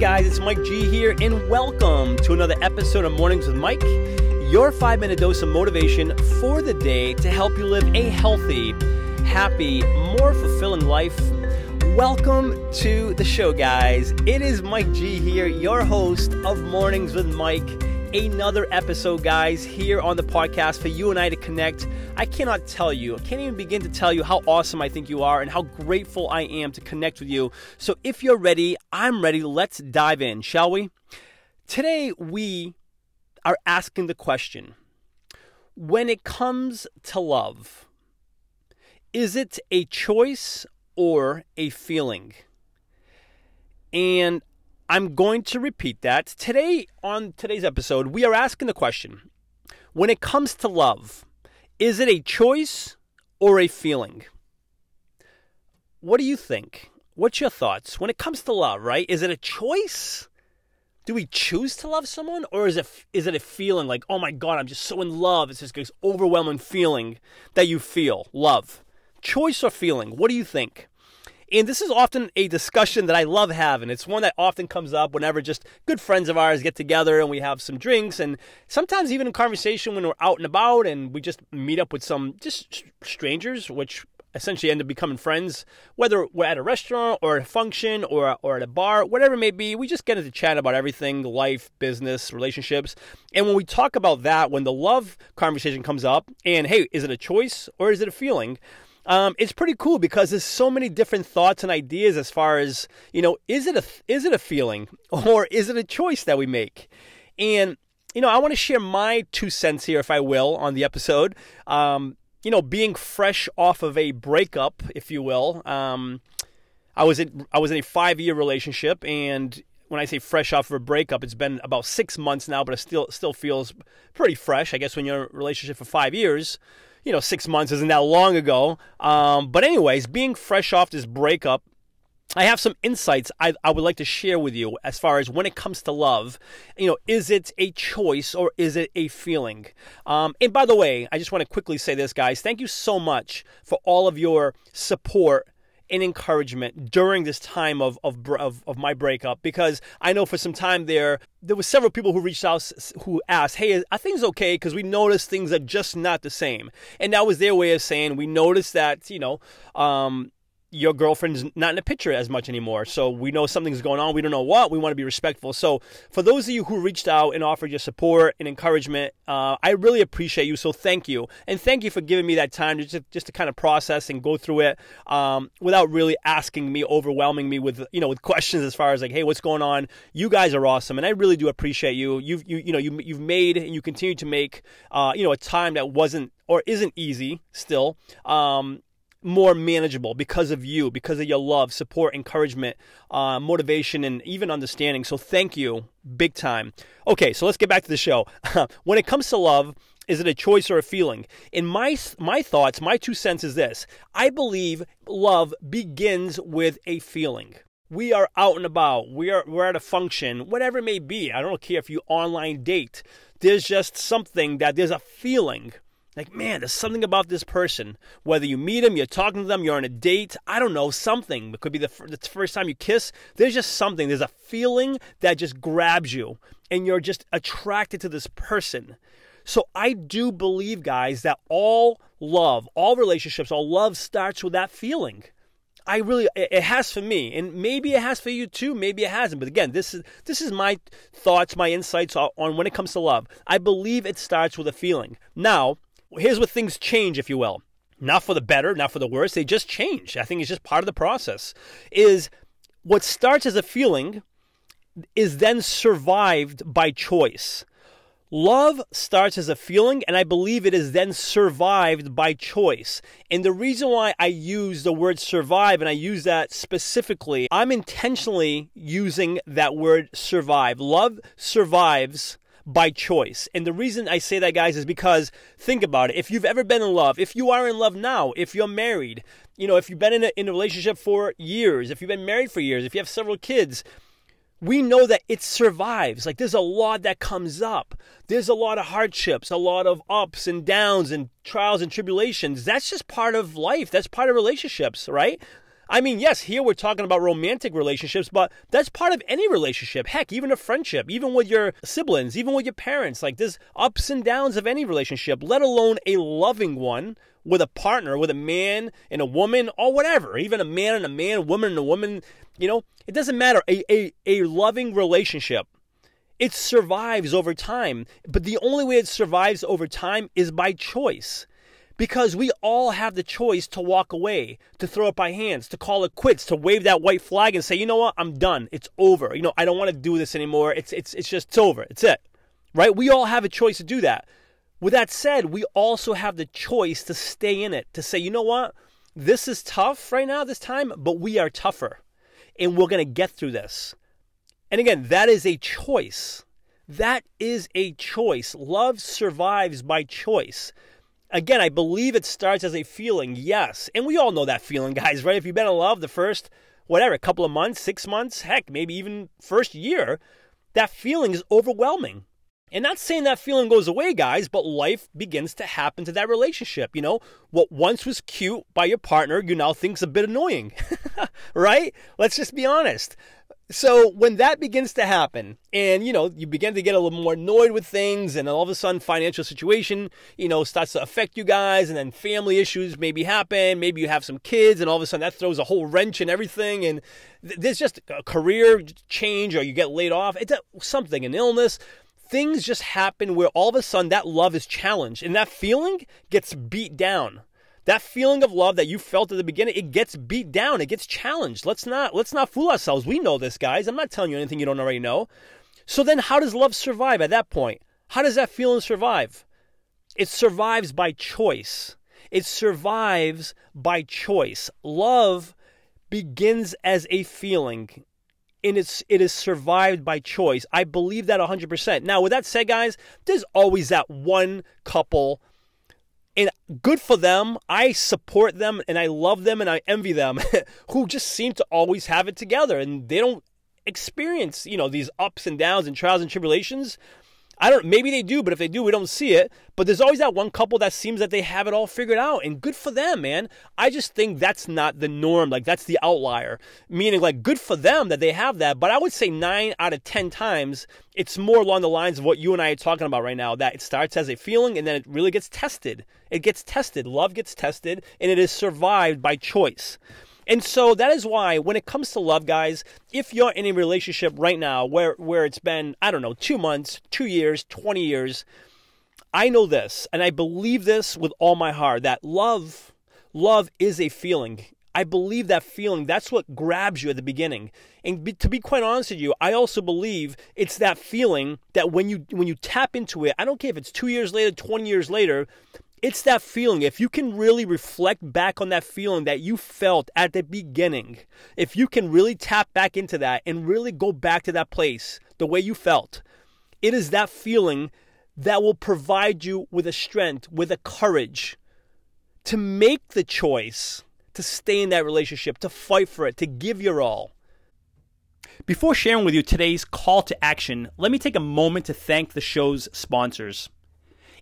Guys, it's Mike G here, and welcome to another episode of Mornings with Mike, your five minute dose of motivation for the day to help you live a healthy, happy, more fulfilling life. Welcome to the show, guys. It is Mike G here, your host of Mornings with Mike. Another episode, guys, here on the podcast for you and I to connect. I cannot tell you, I can't even begin to tell you how awesome I think you are and how grateful I am to connect with you. So if you're ready, I'm ready. Let's dive in, shall we? Today, we are asking the question when it comes to love, is it a choice or a feeling? And I'm going to repeat that. Today, on today's episode, we are asking the question when it comes to love, is it a choice or a feeling? What do you think? What's your thoughts? When it comes to love, right? Is it a choice? Do we choose to love someone or is it is it a feeling like, "Oh my god, I'm just so in love." It's just this overwhelming feeling that you feel, love. Choice or feeling? What do you think? And this is often a discussion that I love having. It's one that often comes up whenever just good friends of ours get together and we have some drinks, and sometimes even in conversation when we're out and about and we just meet up with some just strangers, which essentially end up becoming friends, whether we're at a restaurant or a function or, or at a bar, whatever it may be. We just get into chat about everything life, business, relationships. And when we talk about that, when the love conversation comes up, and hey, is it a choice or is it a feeling? Um, it's pretty cool because there's so many different thoughts and ideas as far as you know is it a is it a feeling or is it a choice that we make and you know i want to share my two cents here if i will on the episode um, you know being fresh off of a breakup if you will um, i was in i was in a five year relationship and when I say fresh off of a breakup, it's been about six months now, but it still still feels pretty fresh. I guess when you're in a relationship for five years, you know, six months isn't that long ago. Um, but, anyways, being fresh off this breakup, I have some insights I, I would like to share with you as far as when it comes to love. You know, is it a choice or is it a feeling? Um, and by the way, I just want to quickly say this, guys. Thank you so much for all of your support and encouragement during this time of, of, of, of, my breakup because I know for some time there, there were several people who reached out who asked, Hey, are things okay? Because we noticed things are just not the same. And that was their way of saying, We noticed that, you know, um, your girlfriend's not in the picture as much anymore. So we know something's going on. We don't know what. We want to be respectful. So for those of you who reached out and offered your support and encouragement, uh, I really appreciate you. So thank you. And thank you for giving me that time to just, just to kind of process and go through it um, without really asking me, overwhelming me with, you know, with questions as far as like, hey, what's going on? You guys are awesome. And I really do appreciate you. You've, you, you know, you, you've made and you continue to make, uh, you know, a time that wasn't or isn't easy still. Um, more manageable because of you, because of your love, support, encouragement, uh, motivation, and even understanding. So thank you, big time. Okay, so let's get back to the show. when it comes to love, is it a choice or a feeling? In my my thoughts, my two cents is this: I believe love begins with a feeling. We are out and about. We are we're at a function, whatever it may be. I don't care if you online date. There's just something that there's a feeling like, man, there's something about this person. Whether you meet them, you're talking to them, you're on a date, I don't know, something. It could be the, f- the first time you kiss. There's just something. There's a feeling that just grabs you, and you're just attracted to this person. So I do believe, guys, that all love, all relationships, all love starts with that feeling. I really it has for me, and maybe it has for you too. Maybe it hasn't. But again, this is this is my thoughts, my insights on when it comes to love. I believe it starts with a feeling. Now, here's where things change, if you will. Not for the better, not for the worse. They just change. I think it's just part of the process. Is what starts as a feeling is then survived by choice. Love starts as a feeling, and I believe it is then survived by choice. And the reason why I use the word survive, and I use that specifically, I'm intentionally using that word survive. Love survives by choice. And the reason I say that, guys, is because think about it. If you've ever been in love, if you are in love now, if you're married, you know, if you've been in a, in a relationship for years, if you've been married for years, if you have several kids, we know that it survives. Like there's a lot that comes up. There's a lot of hardships, a lot of ups and downs and trials and tribulations. That's just part of life. That's part of relationships, right? I mean, yes, here we're talking about romantic relationships, but that's part of any relationship. Heck, even a friendship, even with your siblings, even with your parents. Like there's ups and downs of any relationship, let alone a loving one with a partner, with a man and a woman, or whatever. Even a man and a man, woman and a woman. You know, it doesn't matter. A, a, a loving relationship it survives over time. But the only way it survives over time is by choice. Because we all have the choice to walk away, to throw up our hands, to call it quits, to wave that white flag and say, you know what, I'm done. It's over. You know, I don't want to do this anymore. It's it's it's just it's over. It's it. Right? We all have a choice to do that. With that said, we also have the choice to stay in it, to say, you know what, this is tough right now, this time, but we are tougher. And we're gonna get through this. And again, that is a choice. That is a choice. Love survives by choice. Again, I believe it starts as a feeling, yes. And we all know that feeling, guys, right? If you've been in love the first, whatever, couple of months, six months, heck, maybe even first year, that feeling is overwhelming. And not saying that feeling goes away, guys, but life begins to happen to that relationship. You know, what once was cute by your partner, you now think's a bit annoying, right? Let's just be honest. So when that begins to happen, and you know, you begin to get a little more annoyed with things, and all of a sudden, financial situation, you know, starts to affect you guys, and then family issues maybe happen. Maybe you have some kids, and all of a sudden that throws a whole wrench in everything, and th- there's just a career change, or you get laid off. It's a, something, an illness. Things just happen where all of a sudden that love is challenged, and that feeling gets beat down that feeling of love that you felt at the beginning it gets beat down. It gets challenged. Let's not let's not fool ourselves. We know this guys. I'm not telling you anything you don't already know. So then how does love survive at that point? How does that feeling survive? It survives by choice. It survives by choice. Love begins as a feeling and it's it is survived by choice. I believe that 100% now with that said guys there's always that one couple and good for them. I support them and I love them and I envy them who just seem to always have it together and they don't experience, you know, these ups and downs and trials and tribulations I don't maybe they do, but if they do, we don't see it. But there's always that one couple that seems that they have it all figured out and good for them, man. I just think that's not the norm. Like that's the outlier. Meaning like good for them that they have that, but I would say 9 out of 10 times it's more along the lines of what you and I are talking about right now that it starts as a feeling and then it really gets tested. It gets tested. Love gets tested and it is survived by choice. And so that is why when it comes to love, guys, if you're in a relationship right now where where it's been, I don't know, 2 months, 2 years, 20 years, I know this and I believe this with all my heart that love love is a feeling. I believe that feeling. That's what grabs you at the beginning. And be, to be quite honest with you, I also believe it's that feeling that when you when you tap into it, I don't care if it's 2 years later, 20 years later, it's that feeling. If you can really reflect back on that feeling that you felt at the beginning, if you can really tap back into that and really go back to that place the way you felt, it is that feeling that will provide you with a strength, with a courage to make the choice to stay in that relationship, to fight for it, to give your all. Before sharing with you today's call to action, let me take a moment to thank the show's sponsors.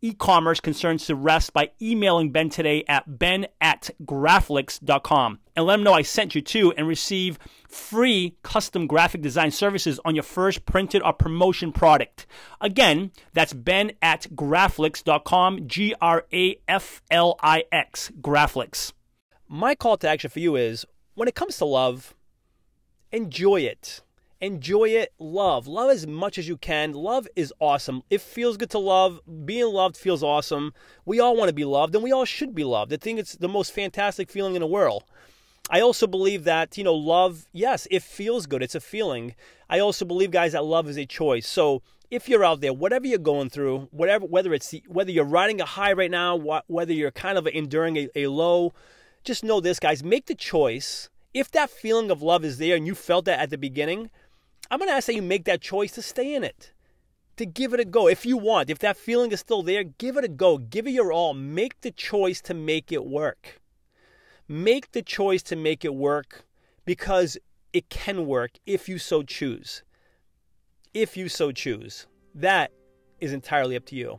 e-commerce concerns to rest by emailing Ben today at ben at graflix.com and let him know I sent you to and receive free custom graphic design services on your first printed or promotion product. Again, that's ben at graflix.com, G-R-A-F-L-I-X, Graflix. My call to action for you is, when it comes to love, enjoy it enjoy it, love. Love as much as you can. Love is awesome. It feels good to love. Being loved feels awesome. We all want to be loved and we all should be loved. I think it's the most fantastic feeling in the world. I also believe that, you know, love, yes, it feels good. It's a feeling. I also believe guys that love is a choice. So, if you're out there, whatever you're going through, whatever whether it's whether you're riding a high right now, whether you're kind of enduring a, a low, just know this guys, make the choice. If that feeling of love is there and you felt that at the beginning, I'm going to ask that you make that choice to stay in it. to give it a go. If you want, if that feeling is still there, give it a go. Give it your all. Make the choice to make it work. Make the choice to make it work because it can work if you so choose. If you so choose. That is entirely up to you.